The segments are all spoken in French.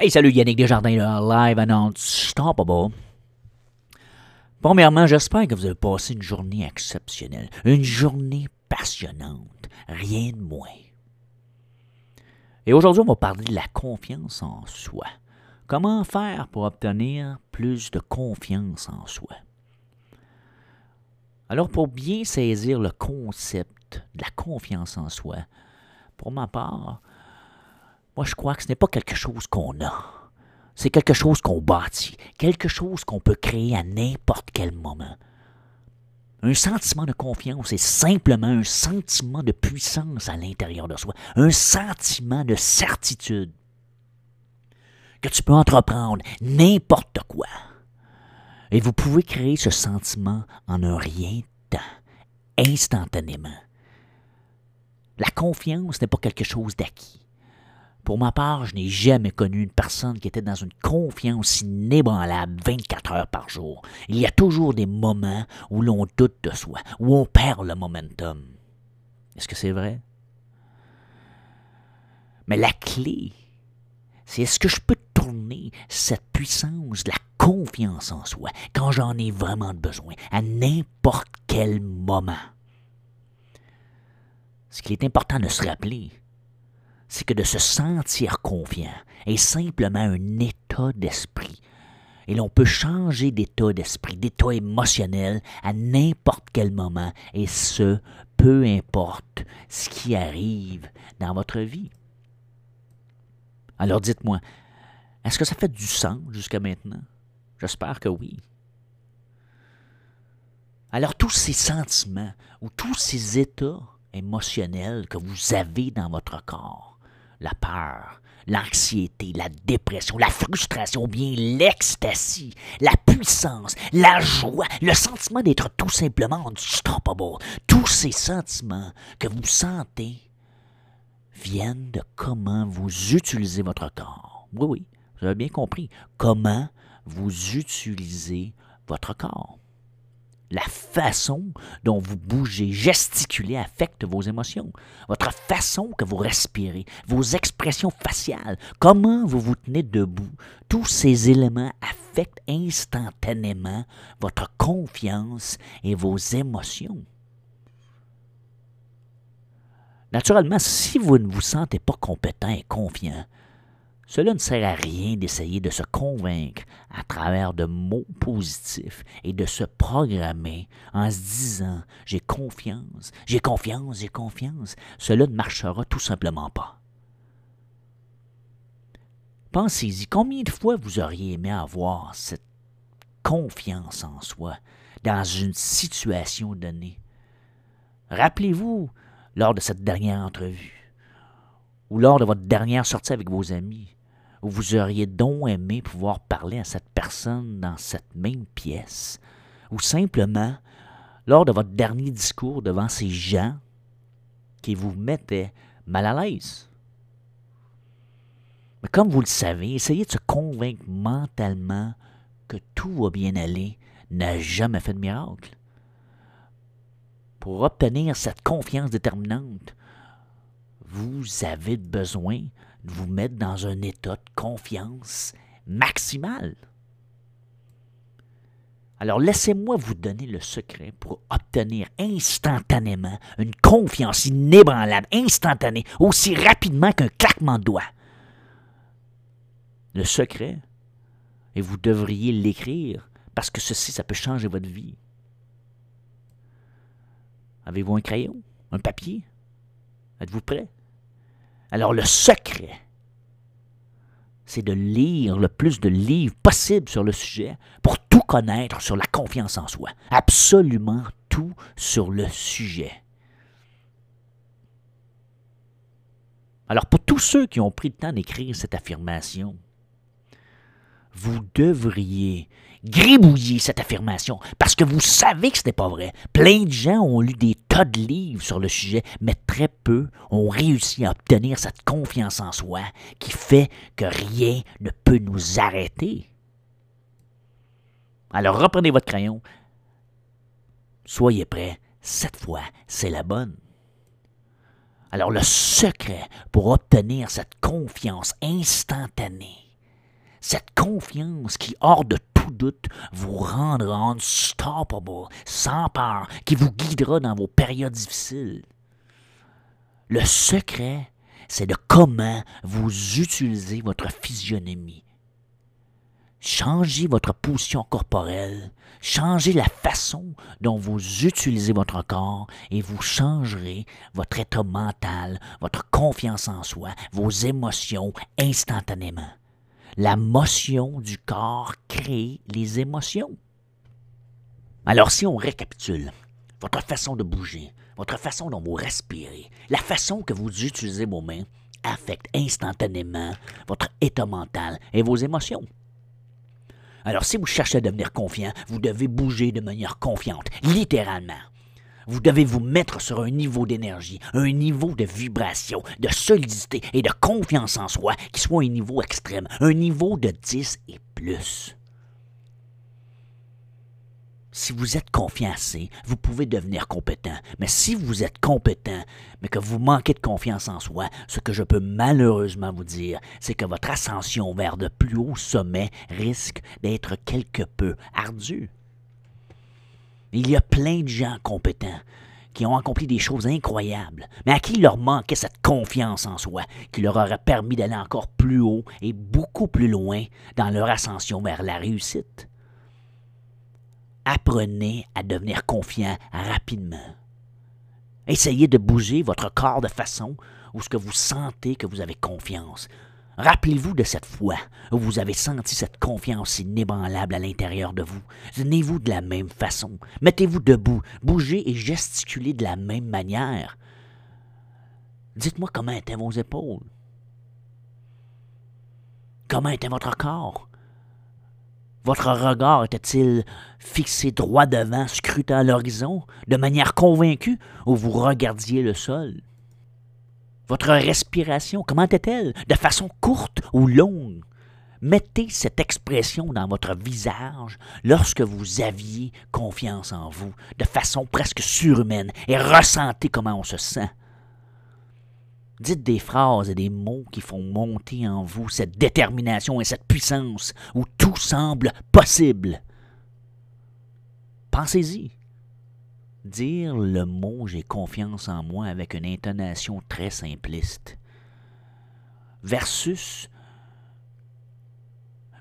Hey, salut Yannick Desjardins, live and unstoppable. Premièrement, j'espère que vous avez passé une journée exceptionnelle, une journée passionnante, rien de moins. Et aujourd'hui, on va parler de la confiance en soi. Comment faire pour obtenir plus de confiance en soi? Alors, pour bien saisir le concept de la confiance en soi, pour ma part, moi je crois que ce n'est pas quelque chose qu'on a. C'est quelque chose qu'on bâtit, quelque chose qu'on peut créer à n'importe quel moment. Un sentiment de confiance est simplement un sentiment de puissance à l'intérieur de soi, un sentiment de certitude que tu peux entreprendre n'importe quoi. Et vous pouvez créer ce sentiment en un rien de temps, instantanément. La confiance n'est pas quelque chose d'acquis. Pour ma part, je n'ai jamais connu une personne qui était dans une confiance inébranlable 24 heures par jour. Il y a toujours des moments où l'on doute de soi, où on perd le momentum. Est-ce que c'est vrai? Mais la clé, c'est est-ce que je peux tourner cette puissance de la confiance en soi quand j'en ai vraiment besoin, à n'importe quel moment? Ce qu'il est important de se rappeler, c'est que de se sentir confiant est simplement un état d'esprit. Et l'on peut changer d'état d'esprit, d'état émotionnel à n'importe quel moment, et ce, peu importe ce qui arrive dans votre vie. Alors dites-moi, est-ce que ça fait du sens jusqu'à maintenant? J'espère que oui. Alors tous ces sentiments ou tous ces états émotionnels que vous avez dans votre corps, la peur, l'anxiété, la dépression, la frustration, bien l'ecstasy, la puissance, la joie, le sentiment d'être tout simplement unstoppable. Tous ces sentiments que vous sentez viennent de comment vous utilisez votre corps. Oui, oui, vous avez bien compris. Comment vous utilisez votre corps. La façon dont vous bougez, gesticulez affecte vos émotions. Votre façon que vous respirez, vos expressions faciales, comment vous vous tenez debout, tous ces éléments affectent instantanément votre confiance et vos émotions. Naturellement, si vous ne vous sentez pas compétent et confiant, cela ne sert à rien d'essayer de se convaincre à travers de mots positifs et de se programmer en se disant j'ai confiance, j'ai confiance, j'ai confiance. Cela ne marchera tout simplement pas. Pensez-y, combien de fois vous auriez aimé avoir cette confiance en soi dans une situation donnée? Rappelez-vous, lors de cette dernière entrevue, ou lors de votre dernière sortie avec vos amis, vous auriez donc aimé pouvoir parler à cette personne dans cette même pièce, ou simplement lors de votre dernier discours devant ces gens qui vous mettaient mal à l'aise. Mais comme vous le savez, essayez de se convaincre mentalement que tout va bien aller n'a jamais fait de miracle. Pour obtenir cette confiance déterminante, vous avez besoin vous mettre dans un état de confiance maximale. Alors laissez-moi vous donner le secret pour obtenir instantanément une confiance inébranlable, instantanée, aussi rapidement qu'un claquement de doigts. Le secret, et vous devriez l'écrire, parce que ceci, ça peut changer votre vie. Avez-vous un crayon, un papier? Êtes-vous prêt? Alors le secret, c'est de lire le plus de livres possible sur le sujet pour tout connaître sur la confiance en soi. Absolument tout sur le sujet. Alors pour tous ceux qui ont pris le temps d'écrire cette affirmation, vous devriez gribouiller cette affirmation parce que vous savez que ce n'est pas vrai. Plein de gens ont lu des tas de livres sur le sujet, mais très peu ont réussi à obtenir cette confiance en soi qui fait que rien ne peut nous arrêter. Alors reprenez votre crayon. Soyez prêts, cette fois, c'est la bonne. Alors le secret pour obtenir cette confiance instantanée, Cette confiance qui, hors de doute, vous rendra unstoppable, sans peur, qui vous guidera dans vos périodes difficiles. Le secret, c'est de comment vous utilisez votre physionomie. Changez votre position corporelle, changez la façon dont vous utilisez votre corps et vous changerez votre état mental, votre confiance en soi, vos émotions instantanément. La motion du corps crée les émotions. Alors si on récapitule, votre façon de bouger, votre façon dont vous respirez, la façon que vous utilisez vos mains affecte instantanément votre état mental et vos émotions. Alors si vous cherchez à devenir confiant, vous devez bouger de manière confiante, littéralement. Vous devez vous mettre sur un niveau d'énergie, un niveau de vibration, de solidité et de confiance en soi qui soit un niveau extrême, un niveau de 10 et plus. Si vous êtes confiant vous pouvez devenir compétent. Mais si vous êtes compétent, mais que vous manquez de confiance en soi, ce que je peux malheureusement vous dire, c'est que votre ascension vers de plus hauts sommets risque d'être quelque peu ardue. Il y a plein de gens compétents qui ont accompli des choses incroyables, mais à qui leur manquait cette confiance en soi qui leur aurait permis d'aller encore plus haut et beaucoup plus loin dans leur ascension vers la réussite. Apprenez à devenir confiant rapidement. Essayez de bouger votre corps de façon où ce que vous sentez que vous avez confiance. Rappelez-vous de cette fois où vous avez senti cette confiance inébranlable à l'intérieur de vous. Tenez-vous de la même façon. Mettez-vous debout, bougez et gesticulez de la même manière. Dites-moi comment étaient vos épaules. Comment était votre corps? Votre regard était-il fixé droit devant, scrutant l'horizon, de manière convaincue, ou vous regardiez le sol? Votre respiration, comment était-elle? De façon courte ou longue? Mettez cette expression dans votre visage lorsque vous aviez confiance en vous, de façon presque surhumaine, et ressentez comment on se sent. Dites des phrases et des mots qui font monter en vous cette détermination et cette puissance où tout semble possible. Pensez-y dire le mot j'ai confiance en moi avec une intonation très simpliste versus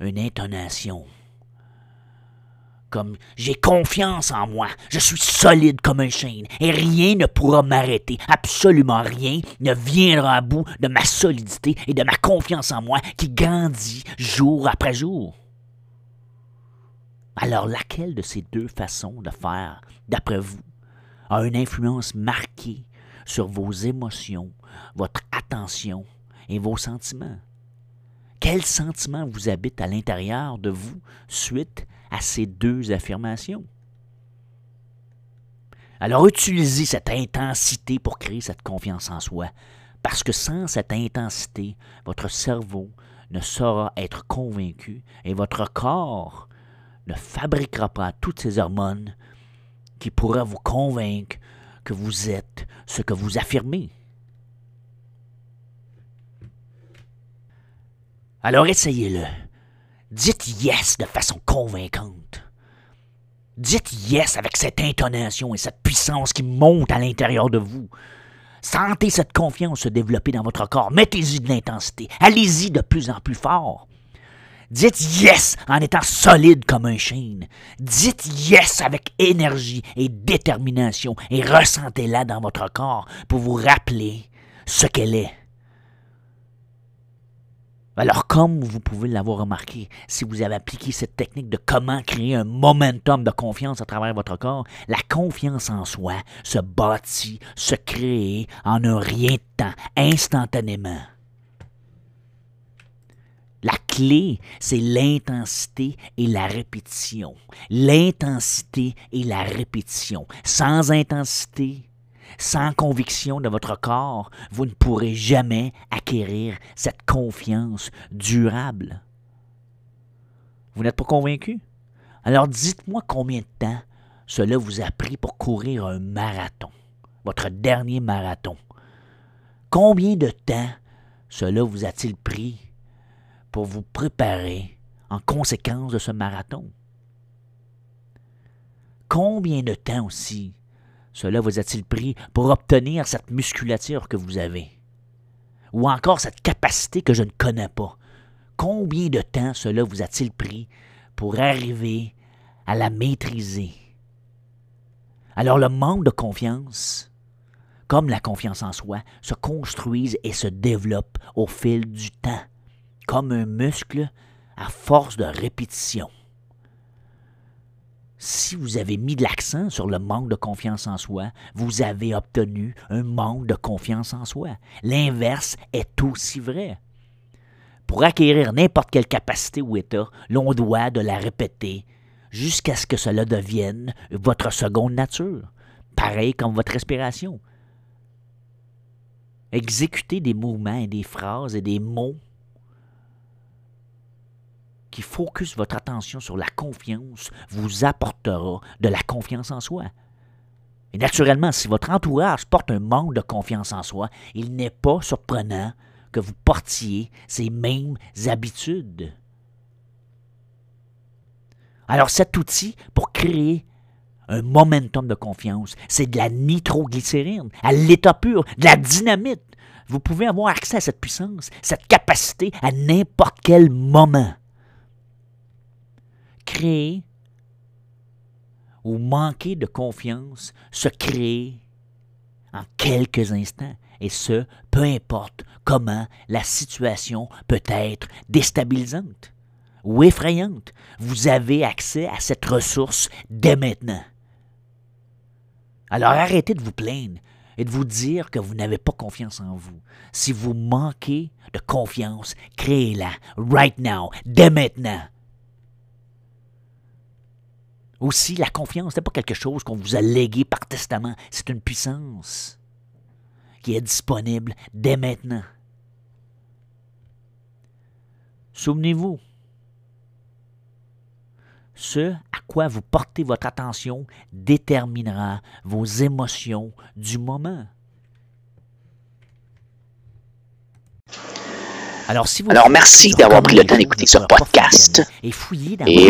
une intonation comme j'ai confiance en moi, je suis solide comme un chêne, et rien ne pourra m'arrêter, absolument rien ne viendra à bout de ma solidité et de ma confiance en moi qui grandit jour après jour. Alors laquelle de ces deux façons de faire, d'après vous, a une influence marquée sur vos émotions, votre attention et vos sentiments? Quels sentiments vous habitent à l'intérieur de vous suite à ces deux affirmations? Alors utilisez cette intensité pour créer cette confiance en soi, parce que sans cette intensité, votre cerveau ne saura être convaincu et votre corps ne fabriquera pas toutes ces hormones qui pourraient vous convaincre que vous êtes ce que vous affirmez. Alors essayez-le. Dites yes de façon convaincante. Dites yes avec cette intonation et cette puissance qui monte à l'intérieur de vous. Sentez cette confiance se développer dans votre corps. Mettez-y de l'intensité. Allez-y de plus en plus fort. Dites yes en étant solide comme un chêne. Dites yes avec énergie et détermination et ressentez-la dans votre corps pour vous rappeler ce qu'elle est. Alors, comme vous pouvez l'avoir remarqué, si vous avez appliqué cette technique de comment créer un momentum de confiance à travers votre corps, la confiance en soi se bâtit, se crée en un rien de temps, instantanément. La clé, c'est l'intensité et la répétition. L'intensité et la répétition. Sans intensité, sans conviction de votre corps, vous ne pourrez jamais acquérir cette confiance durable. Vous n'êtes pas convaincu? Alors dites-moi combien de temps cela vous a pris pour courir un marathon, votre dernier marathon. Combien de temps cela vous a-t-il pris pour vous préparer en conséquence de ce marathon? Combien de temps aussi cela vous a-t-il pris pour obtenir cette musculature que vous avez? Ou encore cette capacité que je ne connais pas? Combien de temps cela vous a-t-il pris pour arriver à la maîtriser? Alors le manque de confiance, comme la confiance en soi, se construisent et se développent au fil du temps, comme un muscle à force de répétition. Si vous avez mis de l'accent sur le manque de confiance en soi, vous avez obtenu un manque de confiance en soi. L'inverse est aussi vrai. Pour acquérir n'importe quelle capacité ou état, l'on doit de la répéter jusqu'à ce que cela devienne votre seconde nature, pareil comme votre respiration. Exécuter des mouvements et des phrases et des mots qui focus votre attention sur la confiance vous apportera de la confiance en soi. Et naturellement, si votre entourage porte un manque de confiance en soi, il n'est pas surprenant que vous portiez ces mêmes habitudes. Alors cet outil pour créer un momentum de confiance, c'est de la nitroglycérine, à l'état pur, de la dynamite. Vous pouvez avoir accès à cette puissance, cette capacité à n'importe quel moment créer ou manquer de confiance se crée en quelques instants. Et ce, peu importe comment la situation peut être déstabilisante ou effrayante. Vous avez accès à cette ressource dès maintenant. Alors arrêtez de vous plaindre et de vous dire que vous n'avez pas confiance en vous. Si vous manquez de confiance, créez-la right now, dès maintenant. Aussi, la confiance n'est pas quelque chose qu'on vous a légué par testament, c'est une puissance qui est disponible dès maintenant. Souvenez-vous, ce à quoi vous portez votre attention déterminera vos émotions du moment. Alors, si vous Alors merci d'avoir pris le temps d'écouter ce podcast. Et,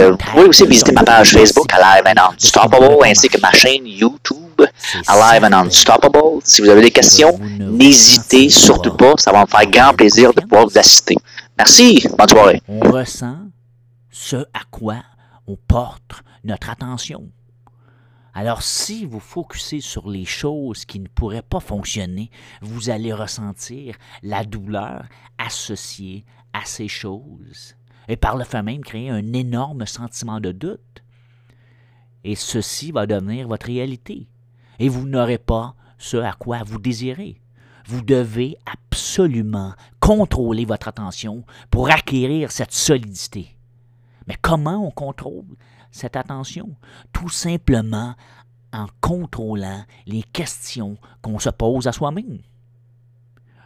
euh, vous pouvez aussi visiter ma page Facebook Alive and Unstoppable ainsi que ma chaîne YouTube Alive and Unstoppable. Si vous avez des questions, n'hésitez surtout pas. Ça va me faire grand plaisir de pouvoir vous assister. Merci. Bonne soirée. On ressent ce à quoi on porte notre attention. Alors si vous focussez sur les choses qui ne pourraient pas fonctionner, vous allez ressentir la douleur associée à ces choses et par le fait même créer un énorme sentiment de doute. Et ceci va devenir votre réalité. Et vous n'aurez pas ce à quoi vous désirez. Vous devez absolument contrôler votre attention pour acquérir cette solidité. Mais comment on contrôle cette attention? Tout simplement en contrôlant les questions qu'on se pose à soi-même.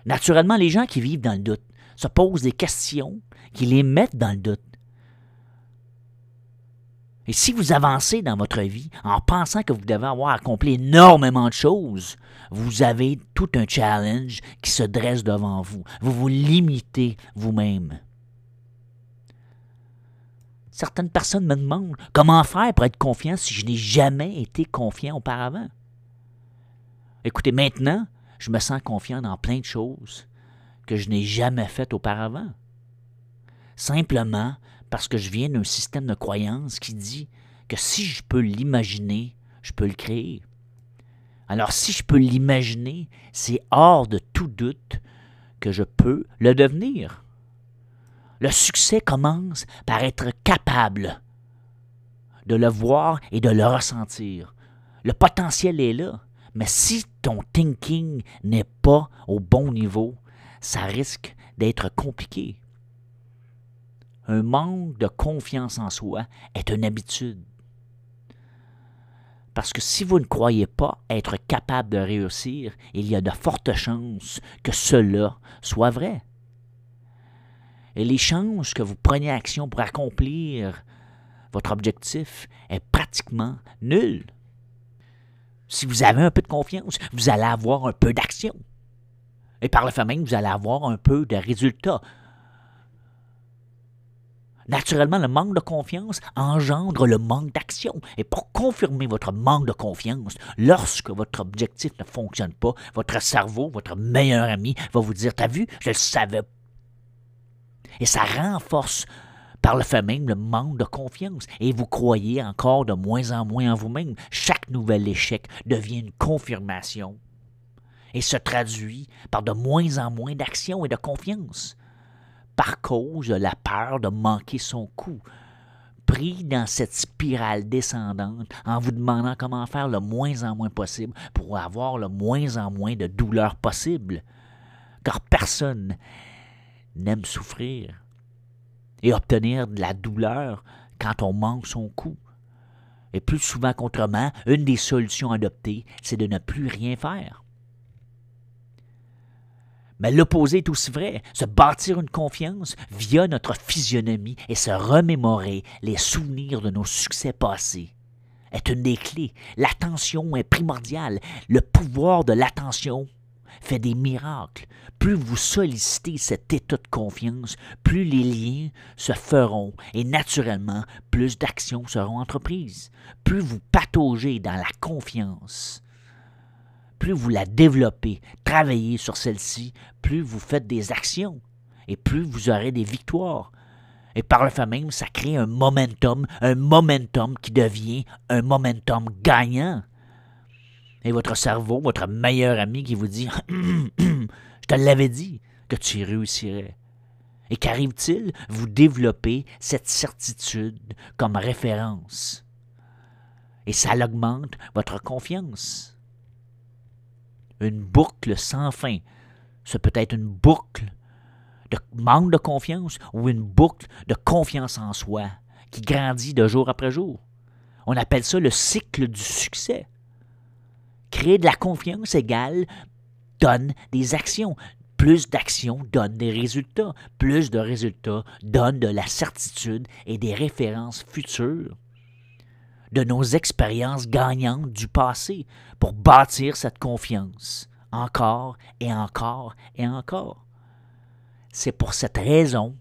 Naturellement, les gens qui vivent dans le doute se posent des questions qui les mettent dans le doute. Et si vous avancez dans votre vie en pensant que vous devez avoir accompli énormément de choses, vous avez tout un challenge qui se dresse devant vous. Vous vous limitez vous-même. Certaines personnes me demandent comment faire pour être confiant si je n'ai jamais été confiant auparavant. Écoutez, maintenant, je me sens confiant dans plein de choses que je n'ai jamais faites auparavant. Simplement parce que je viens d'un système de croyance qui dit que si je peux l'imaginer, je peux le créer. Alors si je peux l'imaginer, c'est hors de tout doute que je peux le devenir. Le succès commence par être capable de le voir et de le ressentir. Le potentiel est là, mais si ton thinking n'est pas au bon niveau, ça risque d'être compliqué. Un manque de confiance en soi est une habitude. Parce que si vous ne croyez pas être capable de réussir, il y a de fortes chances que cela soit vrai les chances que vous preniez action pour accomplir votre objectif est pratiquement nul. Si vous avez un peu de confiance, vous allez avoir un peu d'action. Et par le fait même, vous allez avoir un peu de résultats. Naturellement, le manque de confiance engendre le manque d'action. Et pour confirmer votre manque de confiance, lorsque votre objectif ne fonctionne pas, votre cerveau, votre meilleur ami, va vous dire T'as vu, je le savais. Et ça renforce par le fait même le manque de confiance. Et vous croyez encore de moins en moins en vous-même. Chaque nouvel échec devient une confirmation et se traduit par de moins en moins d'action et de confiance par cause de la peur de manquer son coup. Pris dans cette spirale descendante en vous demandant comment faire le moins en moins possible pour avoir le moins en moins de douleur possible. Car personne n'aime souffrir et obtenir de la douleur quand on manque son coup. Et plus souvent qu'autrement, une des solutions adoptées, c'est de ne plus rien faire. Mais l'opposé est aussi vrai, se bâtir une confiance via notre physionomie et se remémorer les souvenirs de nos succès passés est une des clés. L'attention est primordiale. Le pouvoir de l'attention fait des miracles. Plus vous sollicitez cet état de confiance, plus les liens se feront et naturellement, plus d'actions seront entreprises. Plus vous pataugez dans la confiance, plus vous la développez, travaillez sur celle-ci, plus vous faites des actions et plus vous aurez des victoires. Et par le fait même, ça crée un momentum, un momentum qui devient un momentum gagnant. Et votre cerveau, votre meilleur ami qui vous dit Je te l'avais dit que tu réussirais. Et qu'arrive-t-il? Vous développez cette certitude comme référence. Et ça augmente votre confiance une boucle sans fin. Ce peut être une boucle de manque de confiance ou une boucle de confiance en soi qui grandit de jour après jour. On appelle ça le cycle du succès. Créer de la confiance égale donne des actions. Plus d'actions donne des résultats. Plus de résultats donne de la certitude et des références futures de nos expériences gagnantes du passé pour bâtir cette confiance, encore et encore et encore. C'est pour cette raison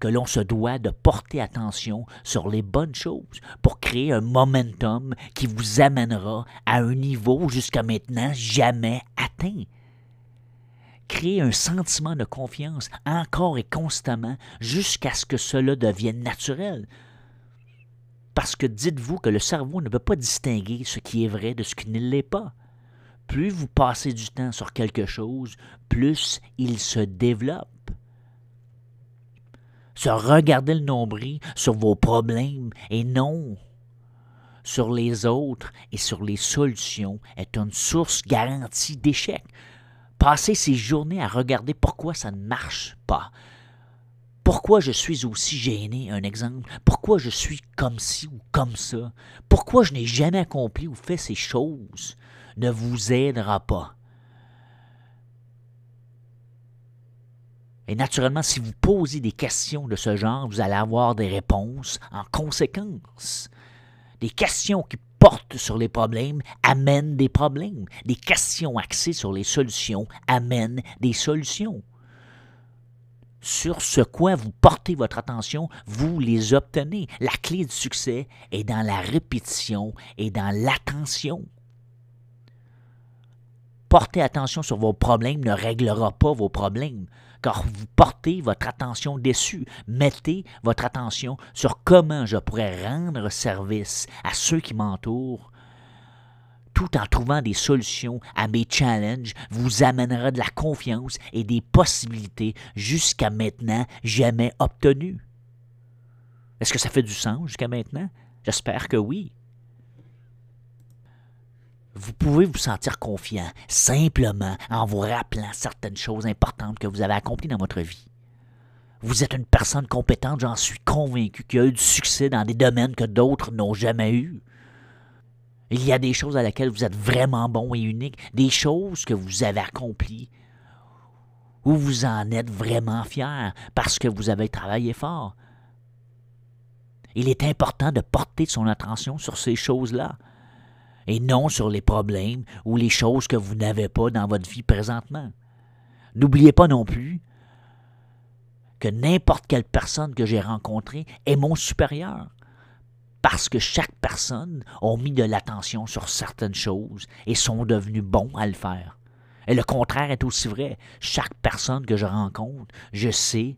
que l'on se doit de porter attention sur les bonnes choses pour créer un momentum qui vous amènera à un niveau jusqu'à maintenant jamais atteint. Créer un sentiment de confiance encore et constamment jusqu'à ce que cela devienne naturel, parce que dites-vous que le cerveau ne peut pas distinguer ce qui est vrai de ce qui ne l'est pas. Plus vous passez du temps sur quelque chose, plus il se développe. Se regarder le nombril sur vos problèmes et non sur les autres et sur les solutions est une source garantie d'échec. Passer ses journées à regarder pourquoi ça ne marche pas, pourquoi je suis aussi gêné, un exemple? Pourquoi je suis comme ci ou comme ça? Pourquoi je n'ai jamais accompli ou fait ces choses? Ne vous aidera pas. Et naturellement, si vous posez des questions de ce genre, vous allez avoir des réponses en conséquence. Des questions qui portent sur les problèmes amènent des problèmes. Des questions axées sur les solutions amènent des solutions sur ce quoi vous portez votre attention, vous les obtenez. La clé du succès est dans la répétition et dans l'attention. Porter attention sur vos problèmes ne réglera pas vos problèmes, car vous portez votre attention dessus. Mettez votre attention sur comment je pourrais rendre service à ceux qui m'entourent tout en trouvant des solutions à mes challenges, vous amènera de la confiance et des possibilités jusqu'à maintenant jamais obtenues. Est-ce que ça fait du sens jusqu'à maintenant? J'espère que oui. Vous pouvez vous sentir confiant simplement en vous rappelant certaines choses importantes que vous avez accomplies dans votre vie. Vous êtes une personne compétente, j'en suis convaincu, qui a eu du succès dans des domaines que d'autres n'ont jamais eu. Il y a des choses à laquelle vous êtes vraiment bon et unique, des choses que vous avez accomplies, où vous en êtes vraiment fier parce que vous avez travaillé fort. Il est important de porter son attention sur ces choses-là et non sur les problèmes ou les choses que vous n'avez pas dans votre vie présentement. N'oubliez pas non plus que n'importe quelle personne que j'ai rencontrée est mon supérieur. Parce que chaque personne a mis de l'attention sur certaines choses et sont devenus bons à le faire. Et le contraire est aussi vrai. Chaque personne que je rencontre, je sais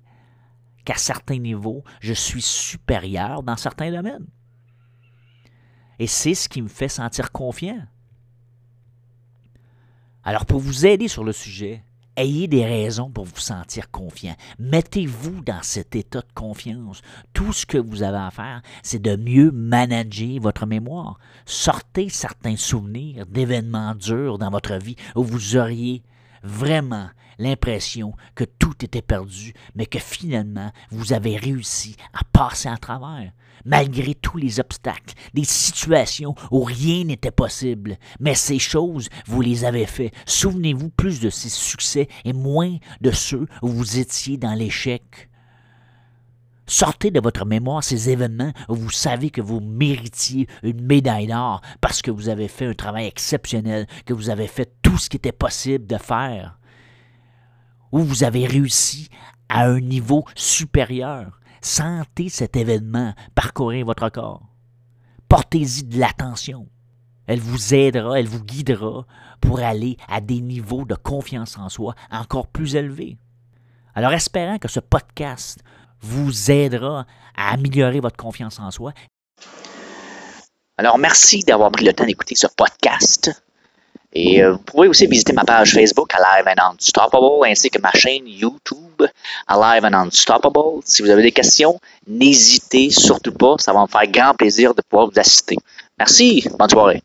qu'à certains niveaux, je suis supérieur dans certains domaines. Et c'est ce qui me fait sentir confiant. Alors pour vous aider sur le sujet, ayez des raisons pour vous sentir confiant. Mettez-vous dans cet état de confiance. Tout ce que vous avez à faire, c'est de mieux manager votre mémoire. Sortez certains souvenirs d'événements durs dans votre vie où vous auriez vraiment l'impression que tout était perdu, mais que finalement, vous avez réussi à passer à travers, malgré tous les obstacles, des situations où rien n'était possible. Mais ces choses, vous les avez fait. Souvenez-vous plus de ces succès et moins de ceux où vous étiez dans l'échec. Sortez de votre mémoire ces événements où vous savez que vous méritiez une médaille d'or parce que vous avez fait un travail exceptionnel, que vous avez fait tout ce qui était possible de faire, où vous avez réussi à un niveau supérieur. Sentez cet événement parcourir votre corps. Portez-y de l'attention. Elle vous aidera, elle vous guidera pour aller à des niveaux de confiance en soi encore plus élevés. Alors espérant que ce podcast vous aidera à améliorer votre confiance en soi. Alors, merci d'avoir pris le temps d'écouter ce podcast. Et euh, vous pouvez aussi visiter ma page Facebook Alive and Unstoppable ainsi que ma chaîne YouTube Alive and Unstoppable. Si vous avez des questions, n'hésitez surtout pas. Ça va me faire grand plaisir de pouvoir vous assister. Merci. Bonne soirée.